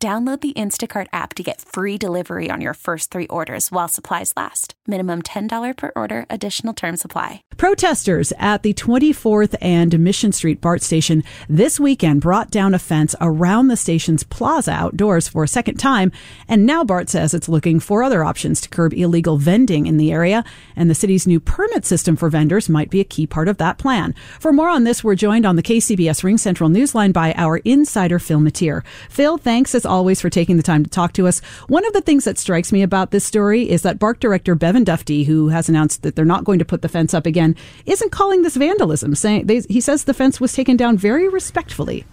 Download the Instacart app to get free delivery on your first three orders while supplies last. Minimum $10 per order, additional term supply. Protesters at the 24th and Mission Street BART station this weekend brought down a fence around the station's plaza outdoors for a second time. And now BART says it's looking for other options to curb illegal vending in the area. And the city's new permit system for vendors might be a key part of that plan. For more on this, we're joined on the KCBS Ring Central Newsline by our insider Phil Matier. Phil, thanks as always for taking the time to talk to us. One of the things that strikes me about this story is that BART director Bevan Dufty, who has announced that they're not going to put the fence up again, isn't calling this vandalism. Saying they, he says the fence was taken down very respectfully.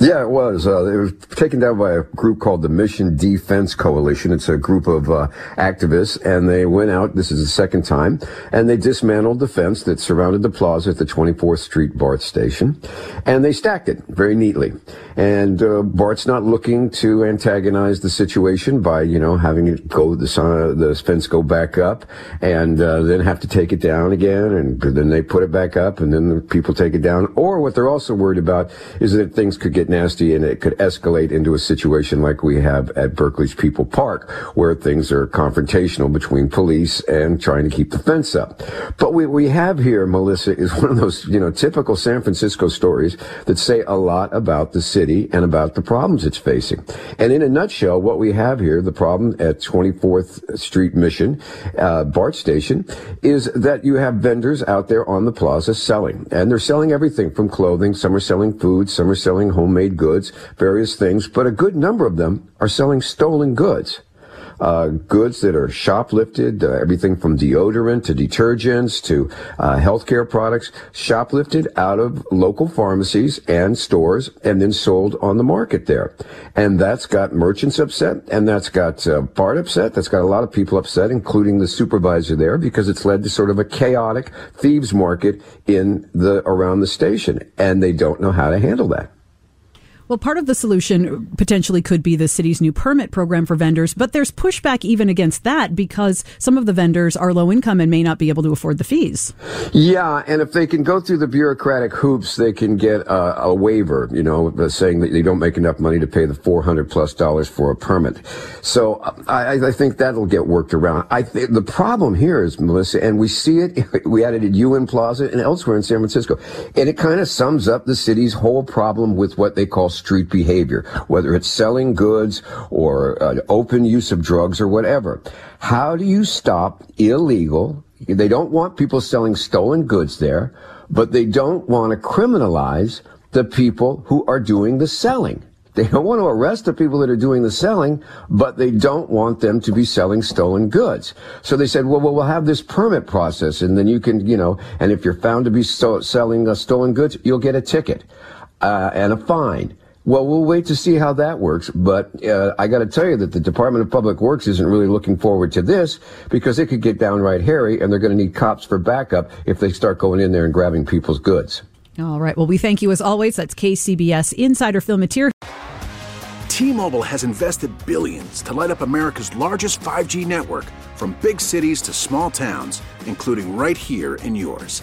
Yeah, it was. Uh, it was taken down by a group called the Mission Defense Coalition. It's a group of uh, activists, and they went out. This is the second time, and they dismantled the fence that surrounded the plaza at the 24th Street BART station, and they stacked it very neatly. And uh, BART's not looking to antagonize the situation by, you know, having it go the the fence go back up, and uh, then have to take it down again, and then they put it back up, and then the people take it down. Or what they're also worried about is that things could get nasty and it could escalate into a situation like we have at Berkeley's People Park, where things are confrontational between police and trying to keep the fence up. But what we have here, Melissa, is one of those, you know, typical San Francisco stories that say a lot about the city and about the problems it's facing. And in a nutshell, what we have here, the problem at 24th Street Mission, uh, BART station, is that you have vendors out there on the plaza selling. And they're selling everything from clothing. Some are selling food. Some are selling homemade goods, various things, but a good number of them are selling stolen goods. Uh, goods that are shoplifted, uh, everything from deodorant to detergents to uh, healthcare products, shoplifted out of local pharmacies and stores and then sold on the market there. And that's got merchants upset and that's got uh, BART upset. That's got a lot of people upset, including the supervisor there, because it's led to sort of a chaotic thieves market in the around the station, and they don't know how to handle that. Well, part of the solution potentially could be the city's new permit program for vendors, but there's pushback even against that because some of the vendors are low income and may not be able to afford the fees. Yeah, and if they can go through the bureaucratic hoops, they can get a, a waiver, you know, saying that they don't make enough money to pay the 400 plus dollars for a permit. So I, I think that'll get worked around. I th- the problem here is, Melissa, and we see it, we it at UN Plaza and elsewhere in San Francisco, and it kind of sums up the city's whole problem with what they call street behavior, whether it's selling goods or uh, open use of drugs or whatever. How do you stop illegal? They don't want people selling stolen goods there, but they don't want to criminalize the people who are doing the selling. They don't want to arrest the people that are doing the selling, but they don't want them to be selling stolen goods. So they said, well, well we'll have this permit process, and then you can, you know, and if you're found to be selling uh, stolen goods, you'll get a ticket uh, and a fine. Well, we'll wait to see how that works. But uh, I got to tell you that the Department of Public Works isn't really looking forward to this because it could get downright hairy, and they're going to need cops for backup if they start going in there and grabbing people's goods. All right. Well, we thank you as always. That's KCBS Insider Phil Matier. T-Mobile has invested billions to light up America's largest 5G network, from big cities to small towns, including right here in yours.